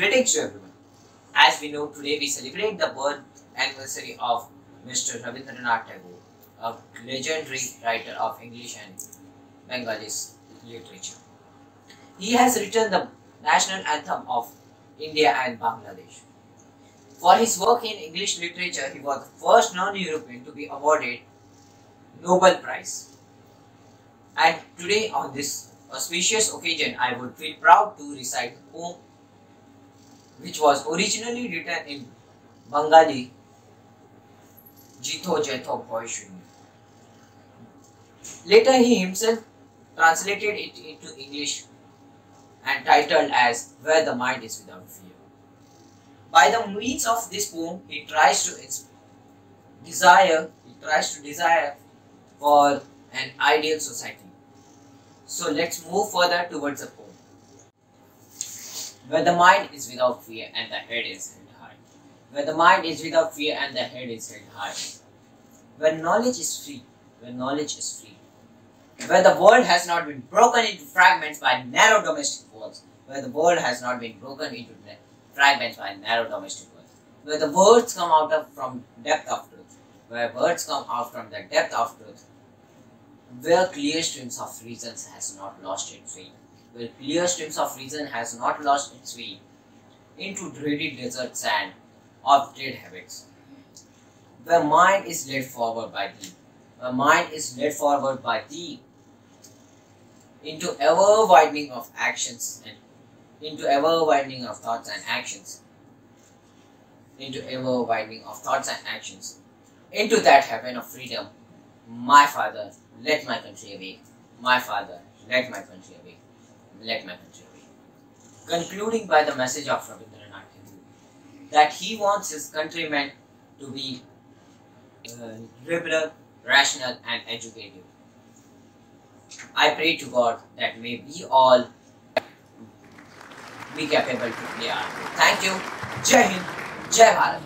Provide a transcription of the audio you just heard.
Greetings to everyone. As we know, today we celebrate the birth anniversary of Mr. Rabindranath Tagore, a legendary writer of English and Bengali literature. He has written the national anthem of India and Bangladesh. For his work in English literature, he was the first non-European to be awarded Nobel Prize. And today, on this auspicious occasion, I would feel proud to recite the poem which was originally written in Bengali Jito Jeto Boy Later, he himself translated it into English and titled as Where the Mind is Without Fear. By the means of this poem, he tries to desire, he tries to desire for an ideal society. So let's move further towards the poem. Where the mind is without fear and the head is held high. Where the mind is without fear and the head is held high. Where knowledge is free, where knowledge is free. Where the world has not been broken into fragments by narrow domestic walls. Where the world has not been broken into fragments by narrow domestic walls. Where the words come out of from depth of truth. Where words come out from the depth of truth. Where clear streams of reasons has not lost its way where clear streams of reason has not lost its way into dreary desert sand of dead habits. Where mind is led forward by thee, where mind is led forward by thee into ever widening of actions and into ever widening of thoughts and actions, into ever widening of thoughts and actions, into that heaven of freedom. My Father, let my country awake. My Father, let my country awake let my be. Concluding by the message of Rabindranath Tagore that he wants his countrymen to be uh, liberal, rational, and educated. I pray to God that may we all be capable to play our. Thank you. Jai Hind. Jai Bharat.